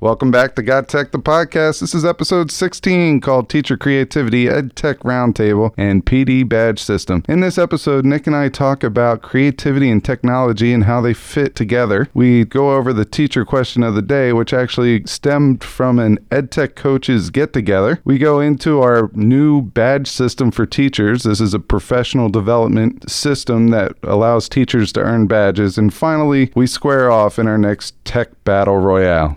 Welcome back to Got Tech, the podcast. This is episode 16 called Teacher Creativity, Ed Tech Roundtable, and PD Badge System. In this episode, Nick and I talk about creativity and technology and how they fit together. We go over the teacher question of the day, which actually stemmed from an Ed Tech coaches get together. We go into our new badge system for teachers. This is a professional development system that allows teachers to earn badges. And finally, we square off in our next tech battle royale.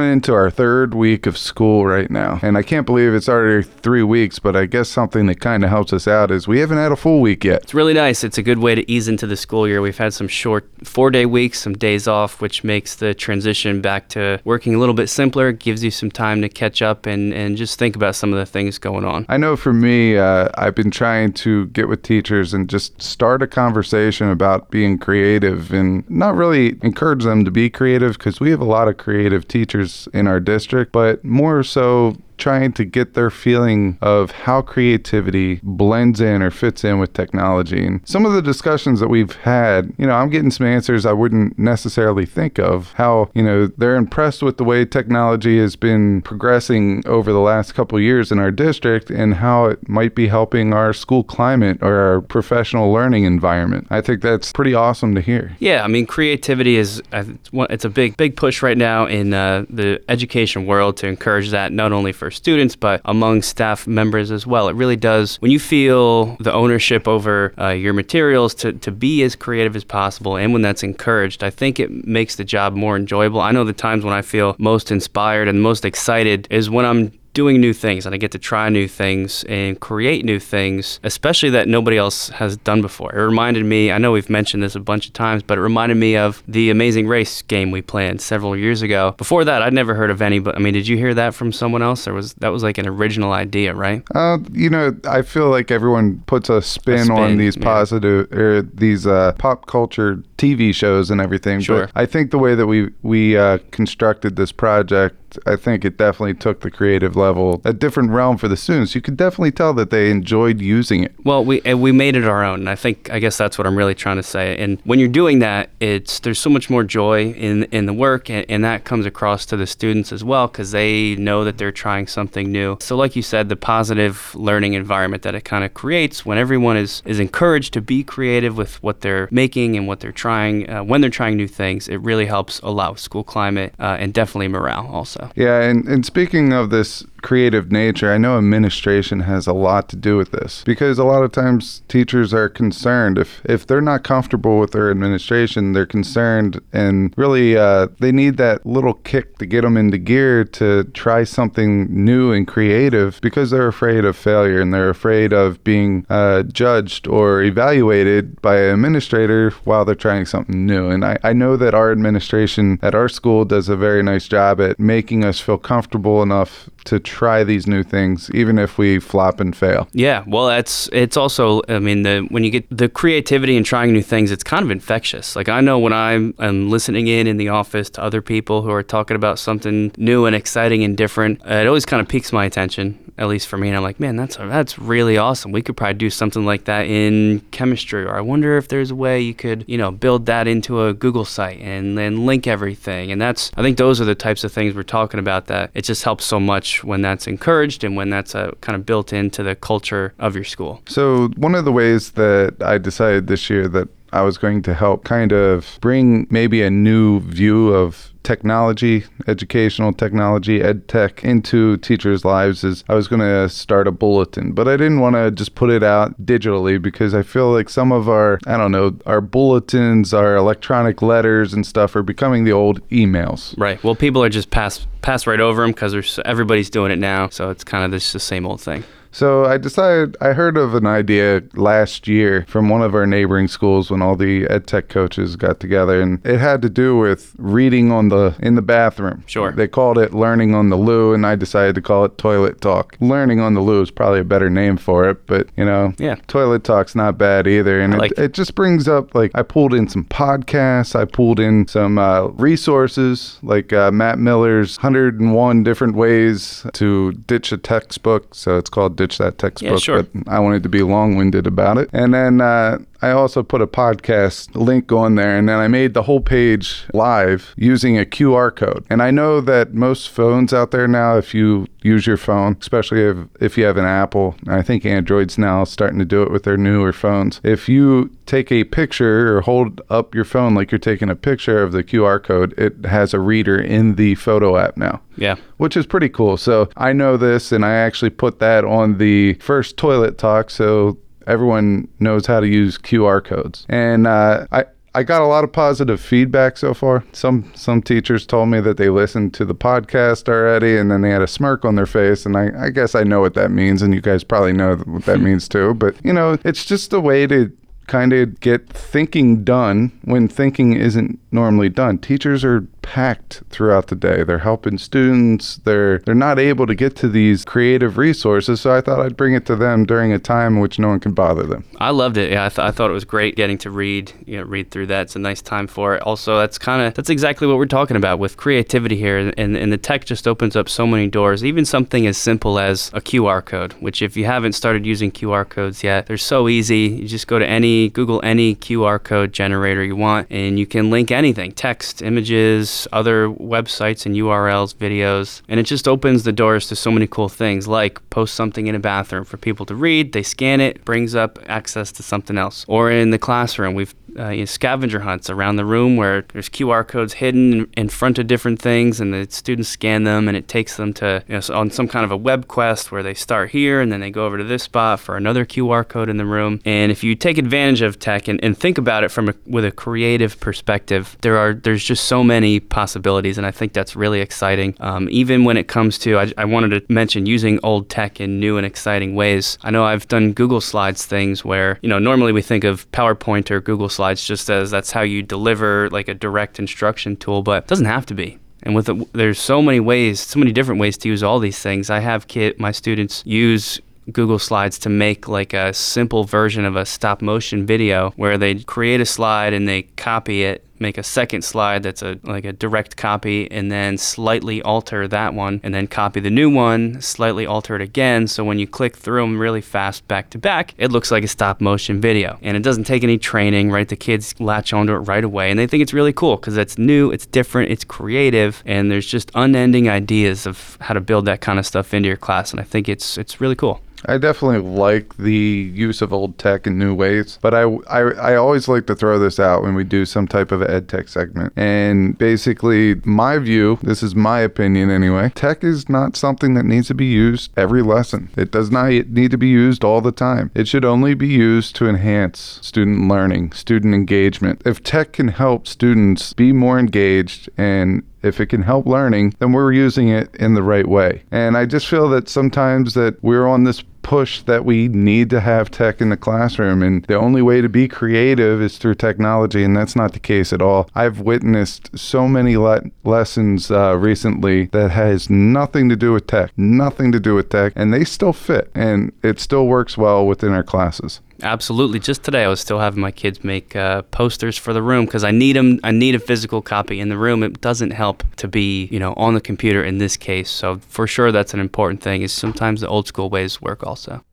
Into our third week of school right now, and I can't believe it's already three weeks. But I guess something that kind of helps us out is we haven't had a full week yet. It's really nice. It's a good way to ease into the school year. We've had some short four day weeks, some days off, which makes the transition back to working a little bit simpler, gives you some time to catch up and, and just think about some of the things going on. I know for me, uh, I've been trying to get with teachers and just start a conversation about being creative and not really encourage them to be creative because we have a lot of creative teachers in our district, but more so trying to get their feeling of how creativity blends in or fits in with technology. And some of the discussions that we've had, you know, I'm getting some answers I wouldn't necessarily think of. How, you know, they're impressed with the way technology has been progressing over the last couple years in our district and how it might be helping our school climate or our professional learning environment. I think that's pretty awesome to hear. Yeah, I mean, creativity is it's a big big push right now in uh, the education world to encourage that not only for students, but among staff members as well. It really does, when you feel the ownership over uh, your materials to, to be as creative as possible, and when that's encouraged, I think it makes the job more enjoyable. I know the times when I feel most inspired and most excited is when I'm doing new things and I get to try new things and create new things, especially that nobody else has done before. It reminded me, I know we've mentioned this a bunch of times, but it reminded me of the Amazing Race game we played several years ago. Before that, I'd never heard of any, but I mean, did you hear that from someone else? Or was that was like an original idea, right? Uh, you know, I feel like everyone puts a spin, a spin on these yeah. positive or these uh, pop culture TV shows and everything. Sure. But I think the way that we we uh, constructed this project I think it definitely took the creative level a different realm for the students. You could definitely tell that they enjoyed using it. Well, we we made it our own. I think I guess that's what I'm really trying to say. And when you're doing that, it's there's so much more joy in in the work, and, and that comes across to the students as well because they know that they're trying something new. So, like you said, the positive learning environment that it kind of creates when everyone is is encouraged to be creative with what they're making and what they're trying uh, when they're trying new things, it really helps a lot with school climate uh, and definitely morale also. Yeah, and, and speaking of this creative nature, I know administration has a lot to do with this because a lot of times teachers are concerned if if they're not comfortable with their administration, they're concerned and really uh, they need that little kick to get them into gear to try something new and creative because they're afraid of failure and they're afraid of being uh, judged or evaluated by an administrator while they're trying something new. And I, I know that our administration at our school does a very nice job at making us feel comfortable enough to try these new things, even if we flop and fail. Yeah, well, that's it's also. I mean, the when you get the creativity and trying new things, it's kind of infectious. Like I know when I'm, I'm listening in in the office to other people who are talking about something new and exciting and different, it always kind of piques my attention at least for me. And I'm like, man, that's that's really awesome. We could probably do something like that in chemistry, or I wonder if there's a way you could, you know, build that into a Google site and then link everything. And that's, I think, those are the types of things we're talking about. That it just helps so much when that's encouraged and when that's a, kind of built into the culture of your school. So one of the ways that I decided this year that I was going to help kind of bring maybe a new view of technology, educational technology, ed tech into teachers' lives is I was going to start a bulletin, but I didn't want to just put it out digitally because I feel like some of our, I don't know, our bulletins, our electronic letters and stuff are becoming the old emails. Right. Well, people are just pass pass right over them because everybody's doing it now, so it's kind of this the same old thing. So I decided, I heard of an idea last year from one of our neighboring schools when all the ed tech coaches got together, and it had to do with reading on the in the bathroom. Sure. They called it learning on the loo, and I decided to call it toilet talk. Learning on the loo is probably a better name for it, but you know, Yeah. toilet talk's not bad either, and it, like it. it just brings up like I pulled in some podcasts, I pulled in some uh, resources like uh, Matt Miller's 101 different ways to ditch a textbook. So it's called Ditch That Textbook, sure. but I wanted to be long winded about it. And then uh, I also put a podcast link on there, and then I made the whole page live using a QR code. And I know that most phones out there now, if you use your phone, especially if, if you have an Apple, I think Android's now starting to do it with their newer phones. If you take a picture or hold up your phone like you're taking a picture of the QR code, it has a reader in the photo app now Yeah. which is pretty cool. So I know this, and I actually put that on the first toilet talk, so everyone knows how to use QR codes. And uh, I. I got a lot of positive feedback so far. Some some teachers told me that they listened to the podcast already, and then they had a smirk on their face. And I, I guess I know what that means, and you guys probably know what that means too. But you know, it's just a way to kind of get thinking done when thinking isn't normally done. Teachers are packed throughout the day. They're helping students. They're they're not able to get to these creative resources, so I thought I'd bring it to them during a time in which no one can bother them. I loved it. Yeah, I, th- I thought it was great getting to read, you know, read through that. It's a nice time for it. Also, that's kind of that's exactly what we're talking about with creativity here, and and the tech just opens up so many doors. Even something as simple as a QR code, which if you haven't started using QR codes yet, they're so easy. You just go to any Google any QR code generator you want, and you can link anything: text, images, other websites and URLs, videos, and it just opens the doors to so many cool things like post something in a bathroom for people to read. They scan it, brings up access to something else. Or in the classroom, we've uh, you know, scavenger hunts around the room where there's QR codes hidden in front of different things, and the students scan them, and it takes them to you know, on some kind of a web quest where they start here and then they go over to this spot for another QR code in the room. And if you take advantage of tech and, and think about it from a, with a creative perspective, there are there's just so many possibilities, and I think that's really exciting. Um, even when it comes to, I, I wanted to mention using old tech in new and exciting ways. I know I've done Google Slides things where you know normally we think of PowerPoint or Google Slides just as that's how you deliver like a direct instruction tool, but it doesn't have to be. And with it, there's so many ways, so many different ways to use all these things. I have kid, my students use Google Slides to make like a simple version of a stop motion video where they create a slide and they copy it make a second slide that's a like a direct copy and then slightly alter that one and then copy the new one slightly alter it again. So when you click through them really fast back to back it looks like a stop motion video. And it doesn't take any training right? The kids latch onto it right away and they think it's really cool because it's new it's different it's creative and there's just unending ideas of how to build that kind of stuff into your class. And i think it's it's really cool I definitely like the use of old tech in new ways, but I, I, I always like to throw this out when we do some type of ed tech segment. And basically, my view, this is my opinion anyway, tech is not something that needs to be used every lesson. It does not need to be used all the time. It should only be used to enhance student learning, student engagement. If tech can help students be more engaged and if it can help learning, then we're using it in the right way. And I just feel that sometimes that we're on this push that we need to have tech in the classroom. And the only way to be creative is through technology and that's not the case at all. I've witnessed so many le- lessons uh, recently that has nothing to do with tech nothing to do with tech and they still fit and it still works well within our classes Absolutely. Just today, I was still having my kids make uh, posters for the room because I need them. I need a physical copy in the room. It doesn't help to be, you know, on the computer in this case. So for sure, that's an important thing. Is sometimes the old school ways work also.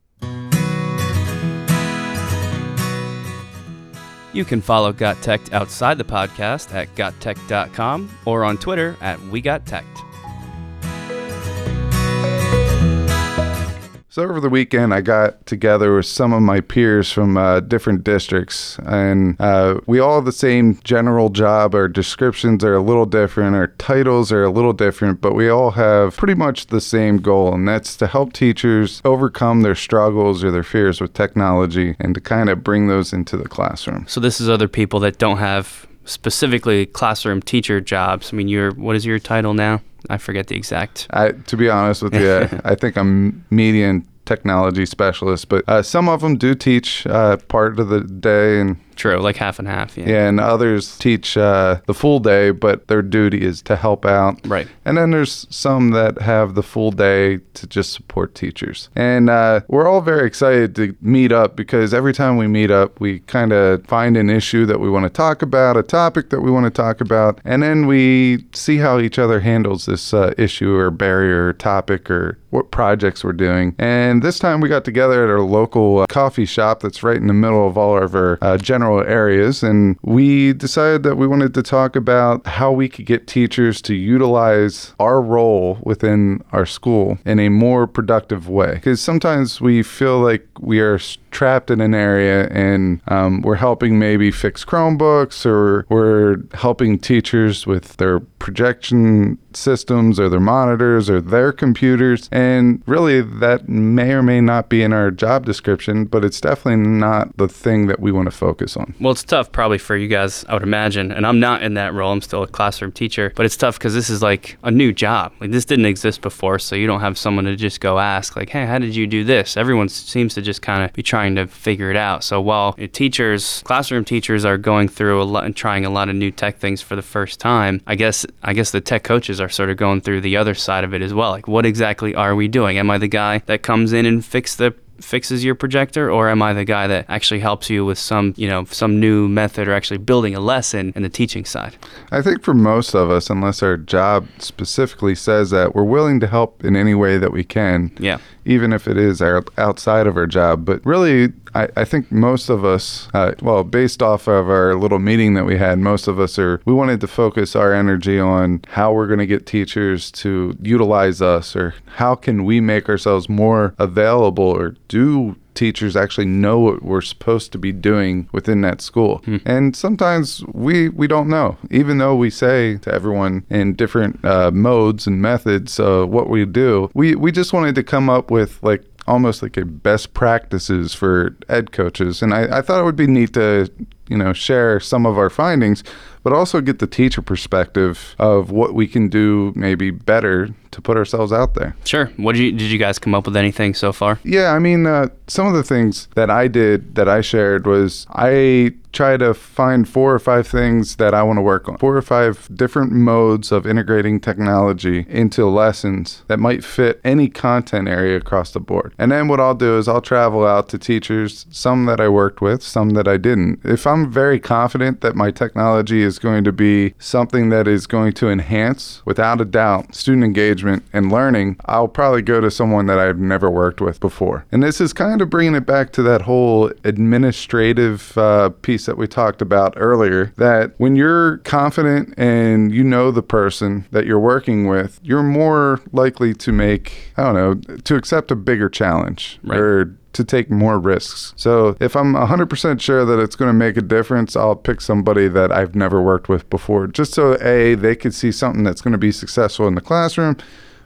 You can follow Got Tech outside the podcast at gottech.com or on Twitter at We Got Tech. So over the weekend, I got together with some of my peers from uh, different districts, and uh, we all have the same general job. Our descriptions are a little different, our titles are a little different, but we all have pretty much the same goal, and that's to help teachers overcome their struggles or their fears with technology and to kind of bring those into the classroom. So this is other people that don't have specifically classroom teacher jobs. I mean, you're what is your title now? I forget the exact. I, to be honest with you, I think I'm median technology specialist, but uh, some of them do teach uh, part of the day and True, like half and half. Yeah. yeah, and others teach uh, the full day, but their duty is to help out. Right. And then there's some that have the full day to just support teachers. And uh, we're all very excited to meet up because every time we meet up, we kind of find an issue that we want to talk about, a topic that we want to talk about, and then we see how each other handles this uh, issue or barrier or topic or what projects we're doing. And this time we got together at our local uh, coffee shop that's right in the middle of all of our uh, general areas. And we decided that we wanted to talk about how we could get teachers to utilize our role within our school in a more productive way. Because sometimes we feel like we are trapped in an area and um, we're helping maybe fix Chromebooks or we're helping teachers with their projection systems or their monitors or their computers. And really, that may or may not be in our job description, but it's definitely not the thing that we want to focus on. Well, it's tough probably for you guys, I would imagine. And I'm not in that role. I'm still a classroom teacher, but it's tough because this is like a new job. Like this didn't exist before, so you don't have someone to just go ask, like, hey, how did you do this? Everyone seems to just kind of be trying to figure it out. So while teachers, classroom teachers are going through a lot and trying a lot of new tech things for the first time, I guess I guess the tech coaches are sort of going through the other side of it as well. Like what exactly are we doing? Am I the guy that comes in and fix the fixes your projector or am I the guy that actually helps you with some, you know, some new method or actually building a lesson in the teaching side? I think for most of us, unless our job specifically says that, we're willing to help in any way that we can. Yeah. Even if it is outside of our job. But really, I, I think most of us, uh, well, based off of our little meeting that we had, most of us are, we wanted to focus our energy on how we're going to get teachers to utilize us or how can we make ourselves more available or do teachers actually know what we're supposed to be doing within that school. Hmm. And sometimes we we don't know, even though we say to everyone in different uh, modes and methods uh, what we do. We we just wanted to come up with like almost like a best practices for ed coaches, and I, I thought it would be neat to you know share some of our findings but also get the teacher perspective of what we can do maybe better to put ourselves out there. Sure. What did you did you guys come up with anything so far? Yeah, I mean, uh, some of the things that I did that I shared was I try to find four or five things that I want to work on. Four or five different modes of integrating technology into lessons that might fit any content area across the board. And then what I'll do is I'll travel out to teachers, some that I worked with, some that I didn't. If I'm very confident that my technology is going to be something that is going to enhance, without a doubt, student engagement and learning, I'll probably go to someone that I've never worked with before. And this is kind of bringing it back to that whole administrative uh, piece that we talked about earlier that when you're confident and you know the person that you're working with, you're more likely to make, I don't know, to accept a bigger challenge Right. or to take more risks. So if I'm 100% sure that it's going to make a difference, I'll pick somebody that I've never worked with before, just so A, they could see something that's going to be successful in the classroom.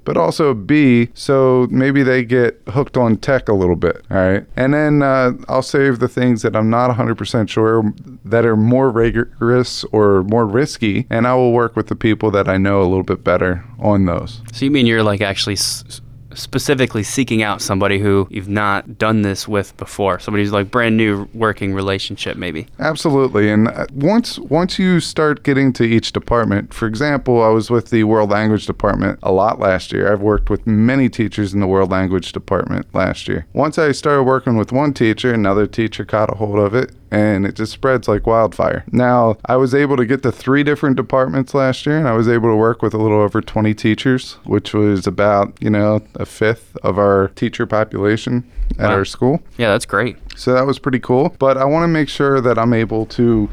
But also B, so maybe they get hooked on tech a little bit, all right? And then uh, I'll save the things that I'm not 100% sure that are more rigorous or more risky, and I will work with the people that I know a little bit better on those. So you mean you're like actually s- specifically seeking out somebody who you've not done this with before, somebody who's like brand new working relationship maybe. Absolutely. And uh, once once you start getting to each department, for example, I was with the world language department a lot last year. I've worked with many teachers in the world language department last year. Once I started working with one teacher, another teacher caught a hold of it and it just spreads like wildfire. Now, I was able to get to three different departments last year and I was able to work with a little over 20 teachers, which was about, you know, a fifth of our teacher population at Wow. our school. Yeah, that's great. So that was pretty cool. But I want to make sure that I'm able to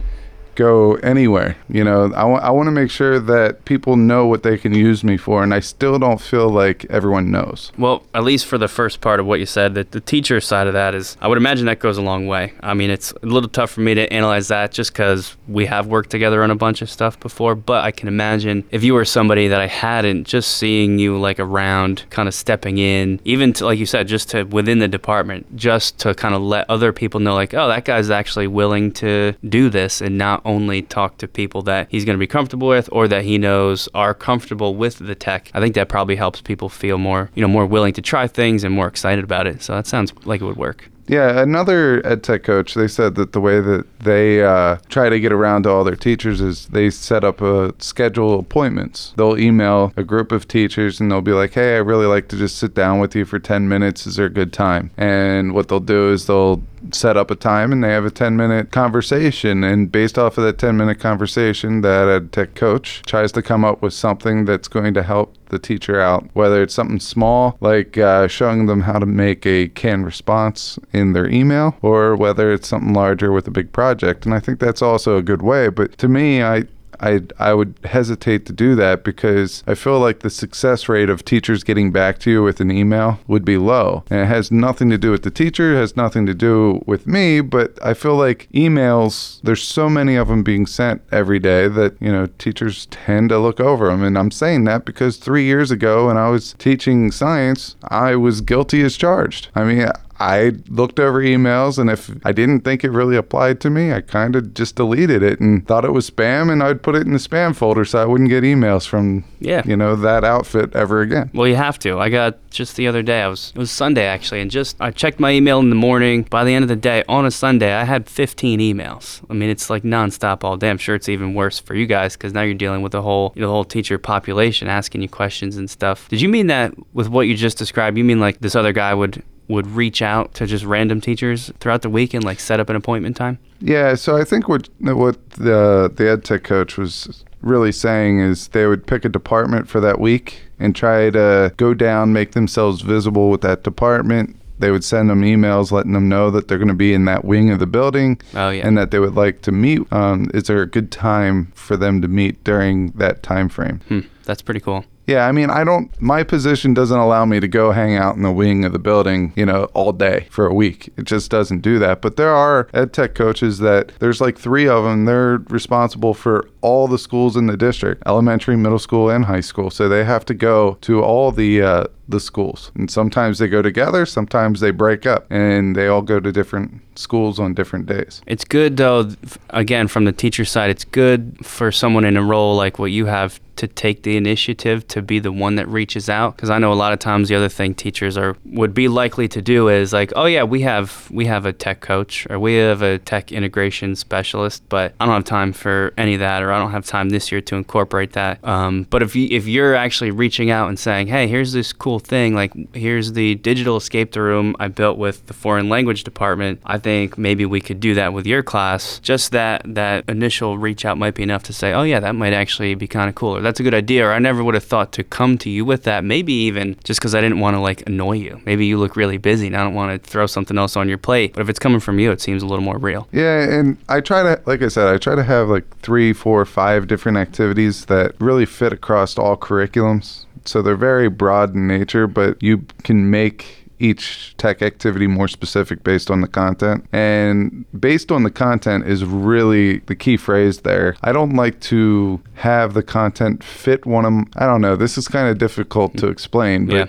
go anywhere. You know, I want I want to make sure that people know what they can use me for, and I still don't feel like everyone knows. Well, at least for the first part of what you said, that the teacher side of that is, I would imagine that goes a long way. I mean, it's a little tough for me to analyze that just because we have worked together on a bunch of stuff before. But I can imagine if you were somebody that I hadn't, just seeing you like around, kind of stepping in, even to, like you said, just to within the department, just to kind of let other people know, like, oh, that guy's actually willing to do this and not only talk to people that he's going to be comfortable with or that he knows are comfortable with the tech. I think that probably helps people feel more, you know, more willing to try things and more excited about it. So that sounds like it would work. Yeah, another ed tech coach, they said that the way that they uh, try to get around to all their teachers is they set up a schedule appointments. They'll email a group of teachers and they'll be like, hey, I really like to just sit down with you for 10 minutes. Is there a good time? And what they'll do is they'll set up a time and they have a 10 minute conversation. And based off of that 10 minute conversation, that ed tech coach tries to come up with something that's going to help the teacher out, whether it's something small like uh, showing them how to make a canned response in their email, or whether it's something larger with a big project. And I think that's also a good way. But to me, I, I I would hesitate to do that because I feel like the success rate of teachers getting back to you with an email would be low. And it has nothing to do with the teacher, it has nothing to do with me, but I feel like emails there's so many of them being sent every day that, you know, teachers tend to look over them and I'm saying that because 3 years ago when I was teaching science, I was guilty as charged. I mean, I looked over emails, and if I didn't think it really applied to me, I kind of just deleted it and thought it was spam, and I'd put it in the spam folder so I wouldn't get emails from Yeah. you know that outfit ever again. Well, you have to. I got just the other day. I was it was Sunday actually, and just I checked my email in the morning. By the end of the day, on a Sunday, I had 15 emails. I mean, it's like nonstop all day. I'm sure it's even worse for you guys because now you're dealing with the whole you know, the whole teacher population asking you questions and stuff. Did you mean that with what you just described? You mean like this other guy would would reach out to just random teachers throughout the week and like set up an appointment time? Yeah, so I think what what the the ed tech coach was really saying is they would pick a department for that week and try to go down, make themselves visible with that department. They would send them emails letting them know that they're going to be in that wing of the building Oh yeah. and that they would like to meet. Um, is there a good time for them to meet during that time frame? hmm, that's pretty cool. Yeah, I mean, I don't. My position doesn't allow me to go hang out in the wing of the building, you know, all day for a week. It just doesn't do that. But there are ed tech coaches that there's like three of them. They're responsible for all the schools in the district, elementary, middle school, and high school. So they have to go to all the uh, the schools, and sometimes they go together, sometimes they break up, and they all go to different schools on different days. It's good though. Again, from the teacher side, it's good for someone in a role like what you have to take the initiative to be the one that reaches out. Because I know a lot of times the other thing teachers are would be likely to do is like, oh yeah, we have we have a tech coach or we have a tech integration specialist, but I don't have time for any of that, or I don't have time this year to incorporate that. Um, but if you if you're actually reaching out and saying, hey, here's this cool thing, like here's the digital escape the room I built with the foreign language department, I think maybe we could do that with your class. Just that that initial reach out might be enough to say, oh yeah, that might actually be kind of cool, or that's a good idea, or I never would have thought to come to you with that. Maybe even just because I didn't want to like annoy you. Maybe you look really busy and I don't want to throw something else on your plate. But if it's coming from you, it seems a little more real. Yeah, and I try to, like I said, I try to have like three, four, five different activities that really fit across all curriculums. So they're very broad in nature, but you can make each tech activity more specific based on the content. And based on the content is really the key phrase there. I don't like to have the content fit one of I don't know. This is kind of difficult to explain, but Yeah.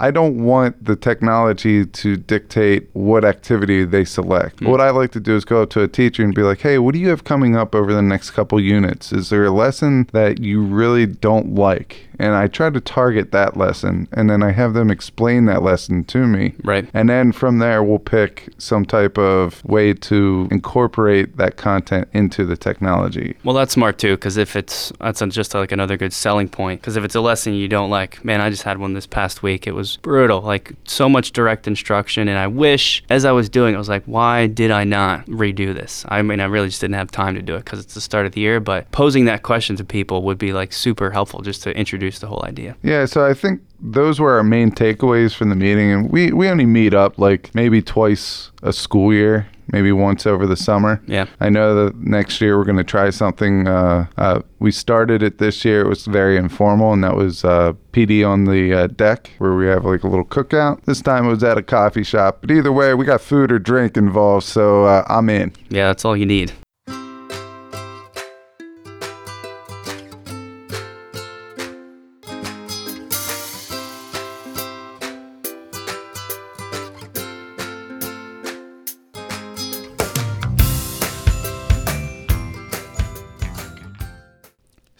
I don't want the technology to dictate what activity they select. Hmm. What I like to do is go up to a teacher and be like, hey, what do you have coming up over the next couple units? Is there a lesson that you really don't like? And I try to target that lesson and then I have them explain that lesson to me. Right. And then from there, we'll pick some type of way to incorporate that content into the technology. Well, that's smart too, because if it's that's just like another good selling point. Because if it's a lesson you don't like, man, I just had one this past week. It was brutal, like so much direct instruction, and I wish as I was doing, it, I was like, why did I not redo this? I mean, I really just didn't have time to do it because it's the start of the year. But posing that question to people would be like super helpful just to introduce the whole idea. Yeah, so I think those were our main takeaways from the meeting, and we we only meet up like maybe twice a school year, maybe once over the summer. Yeah. I know that next year we're going to try something. Uh, uh, we started it this year. It was very informal, and that was uh, PD on the uh, deck where we have like a little cookout. This time it was at a coffee shop, but either way, we got food or drink involved, so uh, I'm in. Yeah, that's all you need.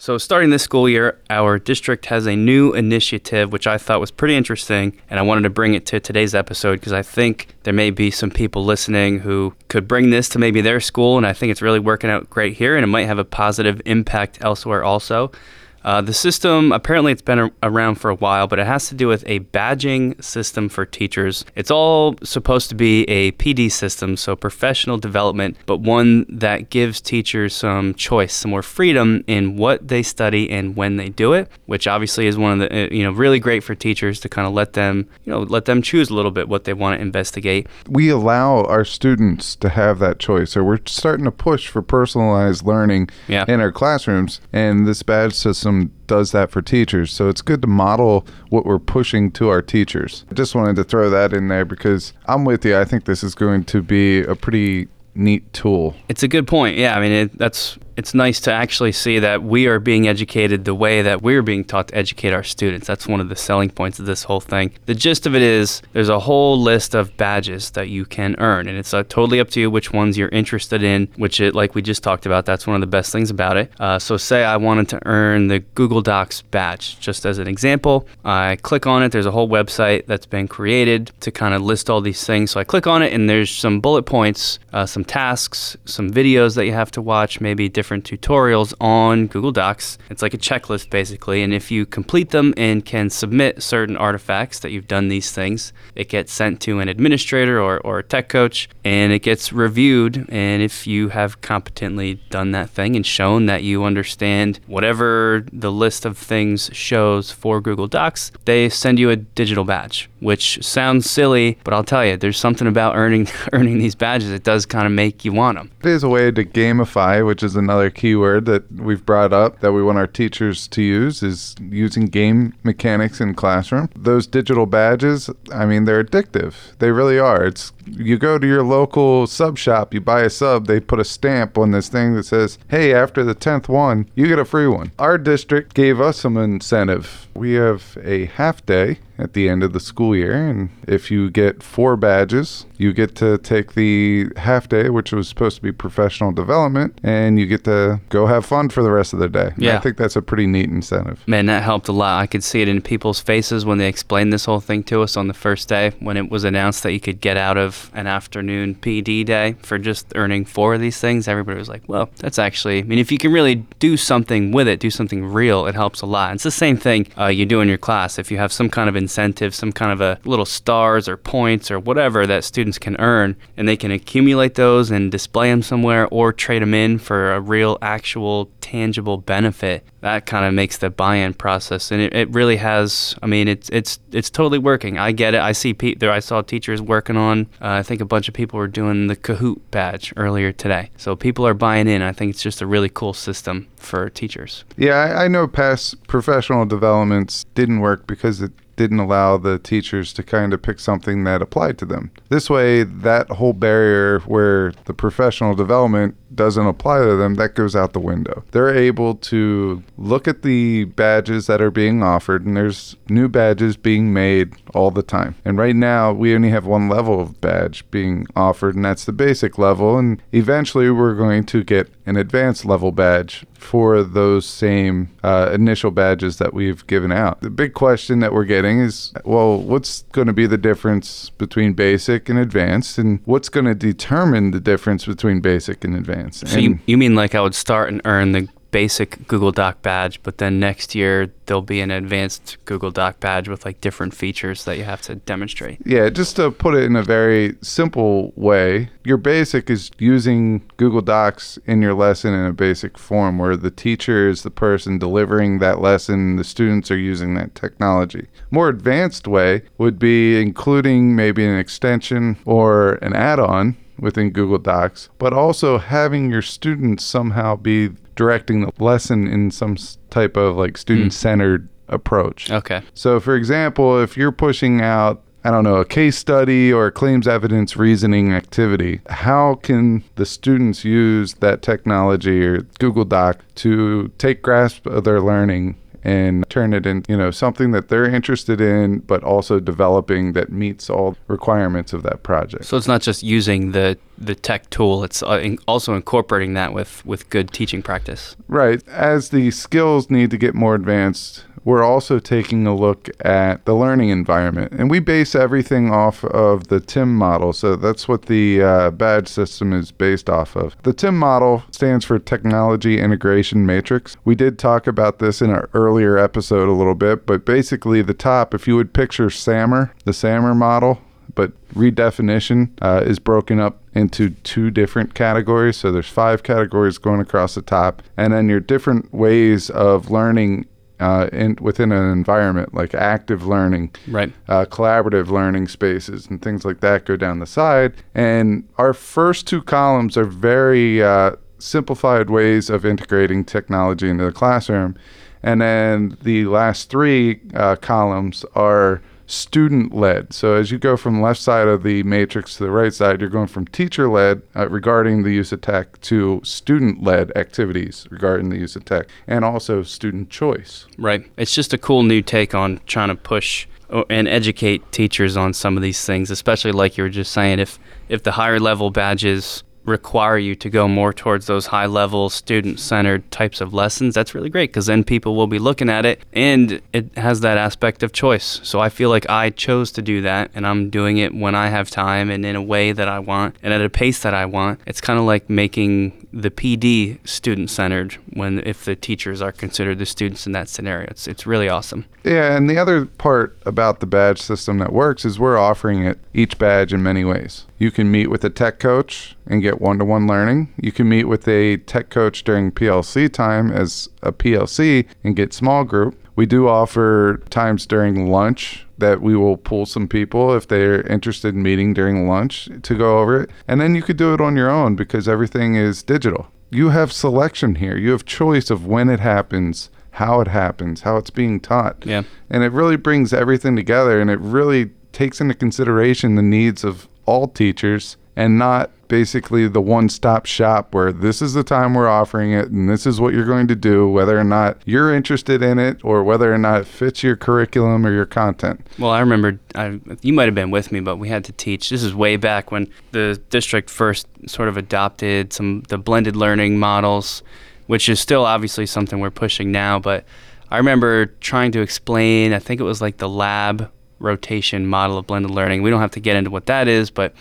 So, starting this school year, our district has a new initiative, which I thought was pretty interesting, and I wanted to bring it to today's episode because I think there may be some people listening who could bring this to maybe their school, and I think it's really working out great here, and it might have a positive impact elsewhere also. Uh, the system, apparently, it's been a- around for a while, but it has to do with a badging system for teachers. It's all supposed to be a PD system, so professional development, but one that gives teachers some choice, some more freedom in what they study and when they do it, which obviously is one of the, uh, you know, really great for teachers to kind of let them, you know, let them choose a little bit what they want to investigate. We allow our students to have that choice. So we're starting to push for personalized learning Yeah. in our classrooms, and this badge system does that for teachers. So it's good to model what we're pushing to our teachers. I just wanted to throw that in there because I'm with you. I think this is going to be a pretty neat tool. It's a good point. Yeah, I mean, it, that's it's nice to actually see that we are being educated the way that we're being taught to educate our students. That's one of the selling points of this whole thing. The gist of it is there's a whole list of badges that you can earn, and it's uh, totally up to you which ones you're interested in. Which, it, like we just talked about, that's one of the best things about it. Uh, so, say I wanted to earn the Google Docs badge, just as an example. I click on it. There's a whole website that's been created to kind of list all these things. So I click on it, and there's some bullet points, uh, some tasks, some videos that you have to watch, maybe different tutorials on Google Docs. It's like a checklist basically, and if you complete them and can submit certain artifacts that you've done these things, it gets sent to an administrator or, or a tech coach and it gets reviewed. And if you have competently done that thing and shown that you understand whatever the list of things shows for Google Docs, they send you a digital badge, which sounds silly, but I'll tell you, there's something about earning earning these badges. It does kind of make you want them. Is a way to gamify, which is another keyword that we've brought up that we want our teachers to use is using game mechanics in classroom. Those digital badges, I mean, they're addictive. They really are. It's you go to your local sub shop, you buy a sub, they put a stamp on this thing that says, "Hey, after the 10th one, you get a free one." Our district gave us some incentive. We have a half day at the end of the school year. And if you get four badges, you get to take the half day, which was supposed to be professional development, and you get to go have fun for the rest of the day. And Yeah. I think that's a pretty neat incentive. Man, that helped a lot. I could see it in people's faces when they explained this whole thing to us on the first day when it was announced that you could get out of an afternoon PD day for just earning four of these things. Everybody was like, well, that's actually, I mean, if you can really do something with it, do something real, it helps a lot. It's the same thing uh, you do in your class. If you have some kind of incentive, some kind of a little stars or points or whatever that students can earn, and they can accumulate those and display them somewhere or trade them in for a real, actual, tangible benefit. That kind of makes the buy-in process, and it, it really has. I mean, it's it's it's totally working. I get it. I see pe- there. I saw teachers working on. Uh, I think a bunch of people were doing the Kahoot badge earlier today. So people are buying in. I think it's just a really cool system for teachers. Yeah, I, I know past professional developments didn't work because it didn't allow the teachers to kind of pick something that applied to them. This way, that whole barrier where the professional development doesn't apply to them, that goes out the window. They're able to look at the badges that are being offered, and there's new badges being made all the time. And right now, we only have one level of badge being offered, and that's the basic level. And eventually, we're going to get an advanced level badge for those same uh, initial badges that we've given out. The big question that we're getting is well, what's going to be the difference between basic and advanced, and what's going to determine the difference between basic and advanced? So and you, you mean like I would start and earn the basic Google Doc badge, but then next year there'll be an advanced Google Doc badge with like different features that you have to demonstrate. Yeah, just to put it in a very simple way, your basic is using Google Docs in your lesson in a basic form where the teacher is the person delivering that lesson, the students are using that technology. More advanced way would be including maybe an extension or an add-on within Google Docs, but also having your students somehow be directing the lesson in some type of like hmm. student-centered approach. Okay. So, for example, if you're pushing out, I don't know, a case study or a claims evidence reasoning activity, how can the students use that technology or Google Doc to take grasp of their learning and turn it into, you know, something that they're interested in, but also developing that meets all requirements of that project. So it's not just using the the tech tool; it's uh, also incorporating that with with good teaching practice. Right. As the skills need to get more advanced, we're also taking a look at the learning environment. And we base everything off of the TIM model. So that's what the uh, badge system is based off of. The TIM model stands for Technology Integration Matrix. We did talk about this in our earlier episode a little bit, but basically, the top, if you would picture SAMR, the SAMR model, but redefinition uh, is broken up into two different categories. So there's five categories going across the top, and then your different ways of learning uh, in within an environment like active learning, Right. uh, collaborative learning spaces, and things like that go down the side. And our first two columns are very uh, simplified ways of integrating technology into the classroom. And then the last three uh, columns are student led. So as you go from left side of the matrix to the right side, you're going from teacher led uh, regarding the use of tech to student led activities regarding the use of tech and also student choice. Right. It's just a cool new take on trying to push and educate teachers on some of these things, especially like you were just saying, if if the higher level badges require you to go more towards those high level student centered types of lessons, that's really great because then people will be looking at it and it has that aspect of choice. So I feel like I chose to do that and I'm doing it when I have time and in a way that I want and at a pace that I want. It's kind of like making the PD student centered when if the teachers are considered the students in that scenario. It's it's really awesome. Yeah, and the other part about the badge system that works is we're offering it each badge in many ways. You can meet with a tech coach and get one to one learning. You can meet with a tech coach during PLC time as a PLC and get small group. We do offer times during lunch that we will pull some people if they're interested in meeting during lunch to go over it. And then you could do it on your own because everything is digital. You have selection here. You have choice of when it happens, how it happens, how it's being taught. Yeah. And it really brings everything together and it really takes into consideration the needs of all teachers and not basically the one stop shop where this is the time we're offering it and this is what you're going to do, whether or not you're interested in it or whether or not it fits your curriculum or your content. Well, I remember I, you might have been with me, but we had to teach. This is way back when the district first sort of adopted some the blended learning models, which is still obviously something we're pushing now. But I remember trying to explain. I think it was like the lab rotation model of blended learning. We don't have to get into what that is, but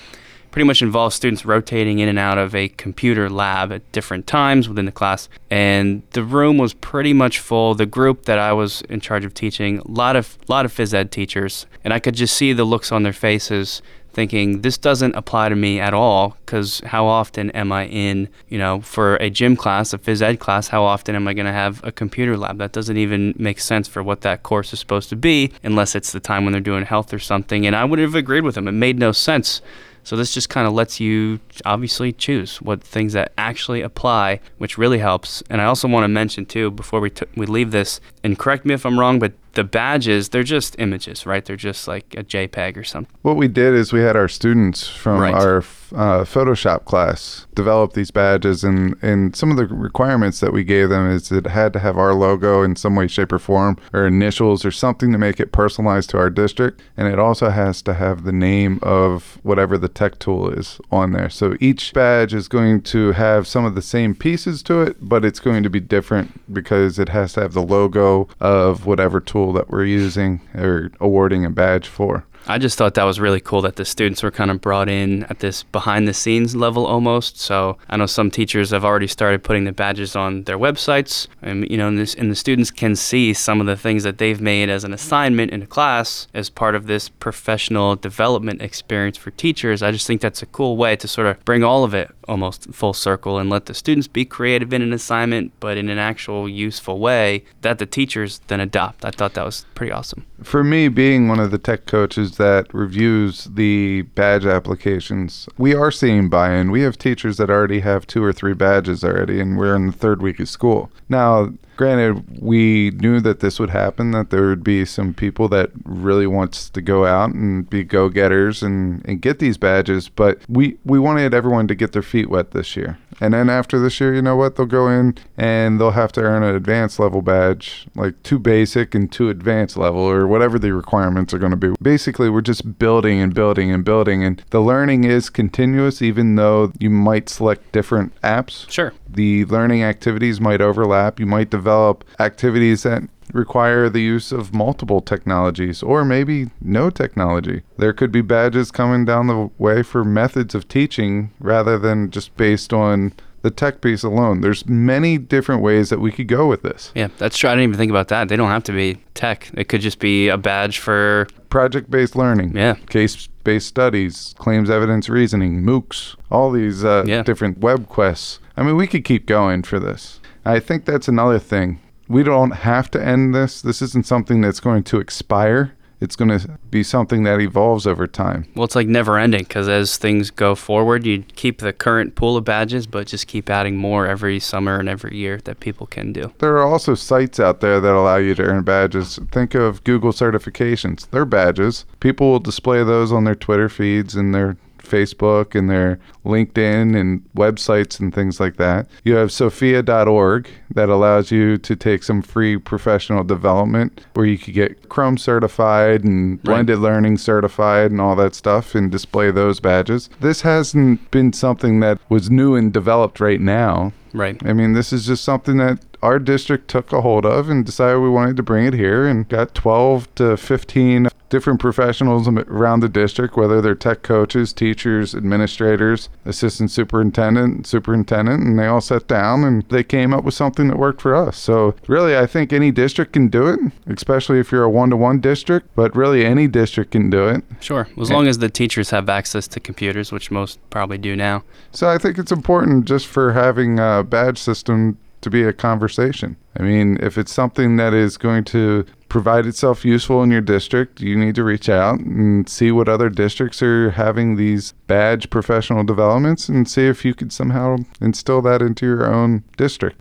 pretty much involves students rotating in and out of a computer lab at different times within the class. And the room was pretty much full. The group that I was in charge of teaching, a lot of lot of phys ed teachers, and I could just see the looks on their faces thinking this doesn't apply to me at all because how often am I in, you know, for a gym class, a phys ed class, how often am I going to have a computer lab? That doesn't even make sense for what that course is supposed to be unless it's the time when they're doing health or something. And I would have agreed with them. It made no sense. So this just kind of lets you obviously choose what things that actually apply, which really helps. And I also want to mention too before we t- we leave this, and correct me if I'm wrong, but the badges they're just images, right? They're just like a JPEG or something. What we did is we had our students from Right. our uh, Photoshop class develop these badges, and, and some of the requirements that we gave them is it had to have our logo in some way, shape, or form, or initials, or something to make it personalized to our district. And it also has to have the name of whatever the tech tool is on there. So each badge is going to have some of the same pieces to it, but it's going to be different because it has to have the logo of whatever tool that we're using or awarding a badge for. I just thought that was really cool that the students were kind of brought in at this behind the scenes level almost. So I know some teachers have already started putting the badges on their websites, and you know, and, this, and the students can see some of the things that they've made as an assignment in a class as part of this professional development experience for teachers. I just think that's a cool way to sort of bring all of it almost full circle and let the students be creative in an assignment, but in an actual useful way that the teachers then adopt. I thought that was pretty awesome. For me, being one of the tech coaches that reviews the badge applications, we are seeing buy in. We have teachers that already have two or three badges already, and we're in the third week of school. Now, granted, we knew that this would happen, that there would be some people that really wants to go out and be go getters and, and get these badges, but we, we wanted everyone to get their feet wet this year. And then after this year, you know what? They'll go in and they'll have to earn an advanced level badge, like two basic and two advanced level, or whatever the requirements are going to be. Basically, we're just building and building and building. And the learning is continuous, even though you might select different apps. Sure. The learning activities might overlap. You might develop activities that require the use of multiple technologies or maybe no technology. There could be badges coming down the way for methods of teaching rather than just based on the tech piece alone. There's many different ways that we could go with this. Yeah, that's true. I didn't even think about that. They don't have to be tech. It could just be a badge for Project based learning, Yeah. case based studies, claims evidence reasoning, MOOCs, all these uh, Yeah. different web quests. I mean, we could keep going for this. I think that's another thing. We don't have to end this. This isn't something that's going to expire. It's going to be something that evolves over time. well, it's like never ending because as things go forward, you keep the current pool of badges, but just keep adding more every summer and every year that people can do. There are also sites out there that allow you to earn badges. Think of Google certifications. They're badges. People will display those on their Twitter feeds and their Facebook and their LinkedIn and websites and things like that. You have sophia.org that allows you to take some free professional development where you could get Chrome certified and blended learning certified and all that stuff and display those badges. This hasn't been something that was new and developed right now. Right. I mean, this is just something that our district took a hold of and decided we wanted to bring it here and got 12 to 15 different professionals around the district, whether they're tech coaches, teachers, administrators, assistant superintendent, superintendent, and they all sat down and they came up with something that worked for us. So, really, I think any district can do it, especially if you're a one to one district, but really any district can do it. Sure. As long as the teachers have access to computers, which most probably do now. So I think it's important just for having a badge system to be a conversation. I mean, if it's something that is going to provide itself useful in your district, you need to reach out and see what other districts are having these badge professional developments and see if you could somehow instill that into your own district.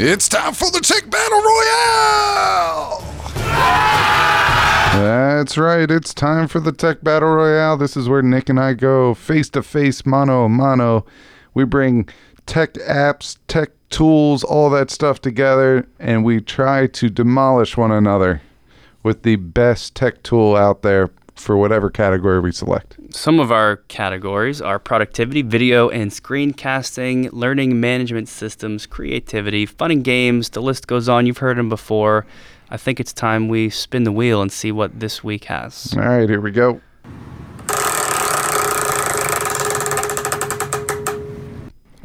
It's time for the Tech Battle Royale! That's right. It's time for the Tech Battle Royale. This is where Nick and I go face to face, mano a mano. We bring tech apps, tech tools, all that stuff together, and we try to demolish one another with the best tech tool out there for whatever category we select. Some of our categories are productivity, video and screencasting, learning management systems, creativity, fun and games. The list goes on. You've heard them before. I think it's time we spin the wheel and see what this week has. All right, here we go.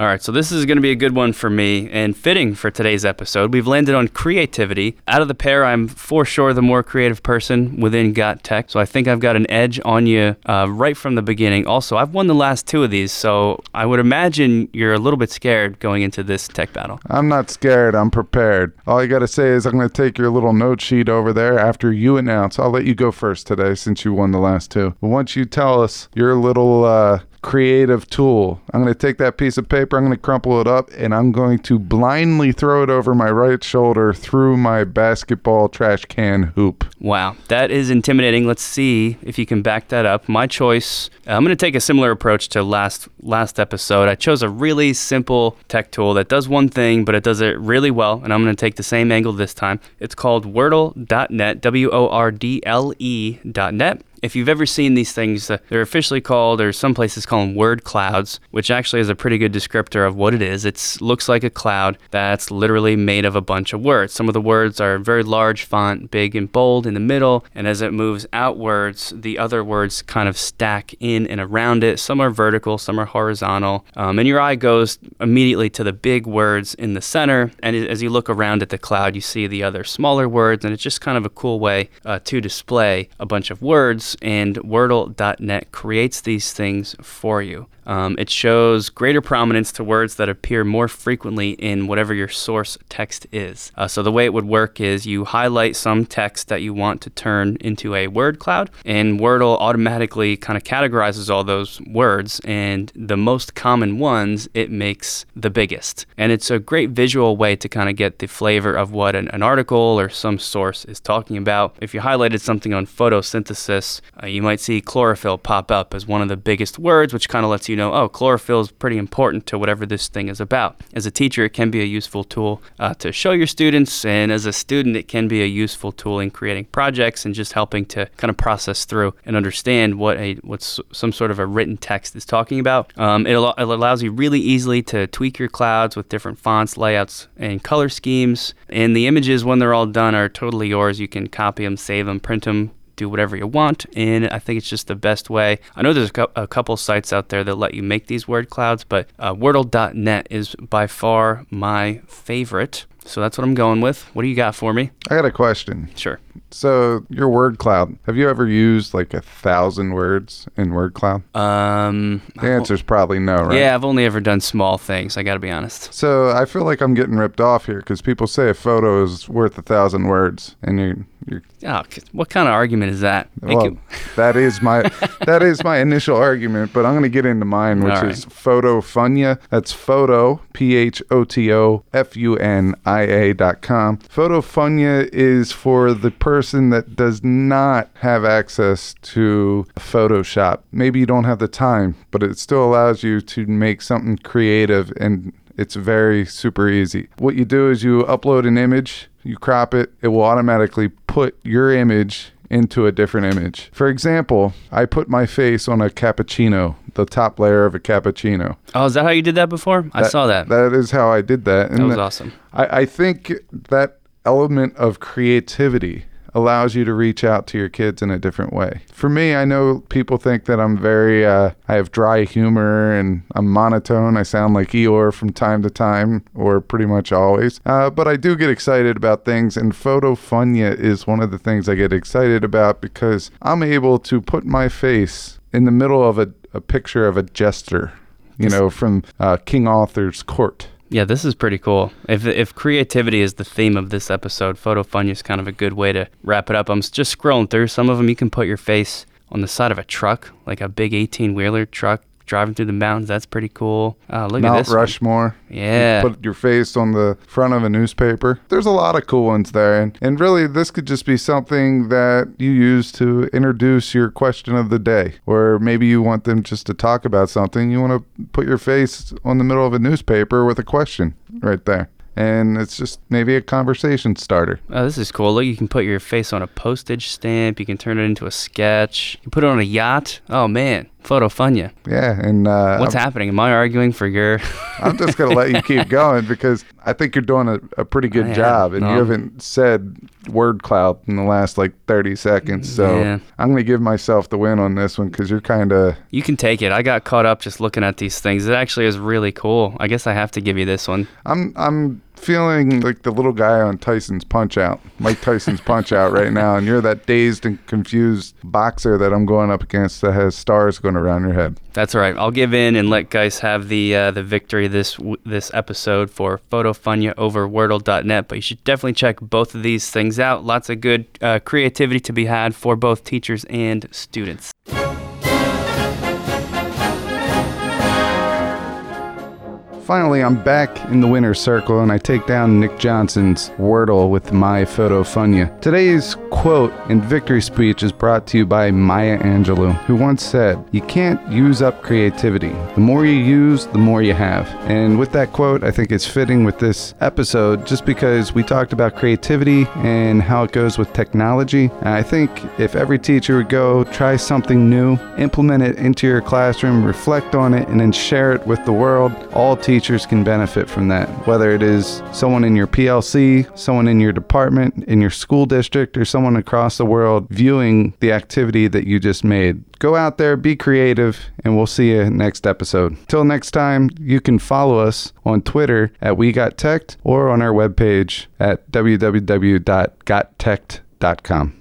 All right, so this is going to be a good one for me and fitting for today's episode. We've landed on creativity. Out of the pair, I'm for sure the more creative person within Got Tech, so I think I've got an edge on you uh, right from the beginning. Also, I've won the last two of these, so I would imagine you're a little bit scared going into this tech battle. I'm not scared. I'm prepared. All you got to say is I'm going to take your little note sheet over there after you announce. I'll let you go first today since you won the last two. But once you tell us your little uh, creative tool, I'm going to take that piece of paper, I'm going to crumple it up, and I'm going to blindly throw it over my right shoulder through my basketball trash can hoop. Wow, that is intimidating. Let's see if you can back that up. My choice. I'm going to take a similar approach to last last episode. I chose a really simple tech tool that does one thing, but it does it really well, and I'm going to take the same angle this time. It's called Wordle.net. W O R D L E.net. If you've ever seen these things, uh, they're officially called, or some places call them word clouds, which actually is a pretty good descriptor of what it is. It looks like a cloud that's literally made of a bunch of words. Some of the words are very large font, big and bold in the middle, and as it moves outwards, the other words kind of stack in and around it. Some are vertical, some are horizontal, um, and your eye goes immediately to the big words in the center. And as you look around at the cloud, you see the other smaller words, and it's just kind of a cool way uh, to display a bunch of words and Wordle.net creates these things for you. Um, it shows greater prominence to words that appear more frequently in whatever your source text is. Uh, so, the way it would work is you highlight some text that you want to turn into a word cloud, and Wordle automatically kind of categorizes all those words, and the most common ones it makes the biggest. And it's a great visual way to kind of get the flavor of what an, an article or some source is talking about. If you highlighted something on photosynthesis, uh, you might see chlorophyll pop up as one of the biggest words, which kind of lets you know, oh, chlorophyll is pretty important to whatever this thing is about. As a teacher, it can be a useful tool uh, to show your students, and as a student, it can be a useful tool in creating projects and just helping to kind of process through and understand what a what's some sort of a written text is talking about. Um, it, al- it allows you really easily to tweak your clouds with different fonts, layouts, and color schemes. And the images, when they're all done, are totally yours. You can copy them, save them, print them, do whatever you want. And I think it's just the best way. I know there's a, cou- a couple sites out there that let you make these word clouds, but uh, Wordle.net is by far my favorite. So that's what I'm going with. What do you got for me? I got a question. Sure. So, your word cloud, have you ever used like a thousand words in word cloud? Um, The answer's probably no, right? yeah, I've only ever done small things. I got to be honest. So I feel like I'm getting ripped off here because people say a photo is worth a thousand words, and you're, you're Oh, what kind of argument is that? Make well, it- that is my that is my initial argument, but I'm going to get into mine, which All is photo funia. That's photo p h o t o f u n i a dot com. Photo funia is for the person that does not have access to Photoshop. Maybe you don't have the time, but it still allows you to make something creative and it's very super easy. What you do is you upload an image, you crop it, it will automatically put your image into a different image. For example, I put my face on a cappuccino, the top layer of a cappuccino. oh, is that how you did that before? I saw that. That is how I did that. that was awesome. I, I think that element of creativity allows you to reach out to your kids in a different way. For me, I know people think that I'm very, uh, I have dry humor and I'm monotone. I sound like Eeyore from time to time, or pretty much always. Uh, but I do get excited about things, and Photo Funia is one of the things I get excited about because I'm able to put my face in the middle of a, a picture of a jester, you know, from uh, King Arthur's court. Yeah, this is pretty cool. If if creativity is the theme of this episode, Photo Funia is kind of a good way to wrap it up. I'm just scrolling through some of them. You can put your face on the side of a truck, like a big 18 wheeler truck driving through the mountains. That's pretty cool. Uh, look at Mount this. one. Rushmore. Yeah. Put your face on the front of a newspaper. There's a lot of cool ones there. And, and really, this could just be something that you use to introduce your question of the day. Or maybe you want them just to talk about something. You want to put your face on the middle of a newspaper with a question right there. And it's just maybe a conversation starter. Oh, this is cool. Look, you can put your face on a postage stamp. You can turn it into a sketch. You can put it on a yacht. Oh man, Photo Funia. Yeah. And uh, What's I'm, happening? Am I arguing for your? I'm just going to let you keep going because I think you're doing a, a pretty good I job. And No. you haven't said word cloud in the last like 30 seconds. So Yeah. I'm going to give myself the win on this one because you're kind of. You can take it. I got caught up just looking at these things. It actually is really cool. I guess I have to give you this one. I'm I'm feeling like the little guy on Tyson's Punch Out, Mike Tyson's Punch Out right now, and you're that dazed and confused boxer that I'm going up against that has stars going around your head. That's all right. I'll give in and let Geis have the uh, the victory this this episode for PhotoFunia over Wordle.net. But you should definitely check both of these things out. Lots of good uh, creativity to be had for both teachers and students. Finally, I'm back in the winner's circle and I take down Nick Johnson's Wordle with my photo funia. Today's quote and victory speech is brought to you by Maya Angelou, who once said, You can't use up creativity. The more you use, the more you have. And with that quote, I think it's fitting with this episode just because we talked about creativity and how it goes with technology. And I think if every teacher would go try something new, implement it into your classroom, reflect on it, and then share it with the world, all teachers can benefit from that. Whether it is someone in your PLC, someone in your department, in your school district, or someone across the world viewing the activity that you just made. Go out there, be creative, and we'll see you next episode. Till next time, you can follow us on Twitter at We Got Teched or on our webpage at www.gotteched.com.